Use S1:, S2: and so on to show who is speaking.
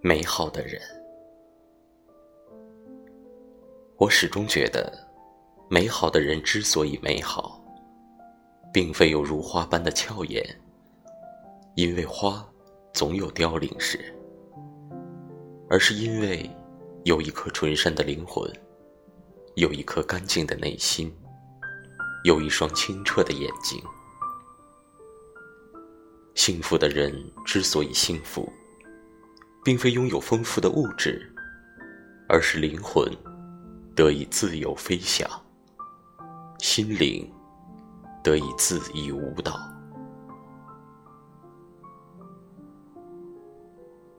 S1: 美好的人。我始终觉得，美好的人之所以美好，并非有如花般的俏颜，因为花总有凋零时，而是因为有一颗纯善的灵魂，有一颗干净的内心，有一双清澈的眼睛。幸福的人之所以幸福，并非拥有丰富的物质，而是灵魂。得以自由飞翔，心灵得以恣意舞蹈。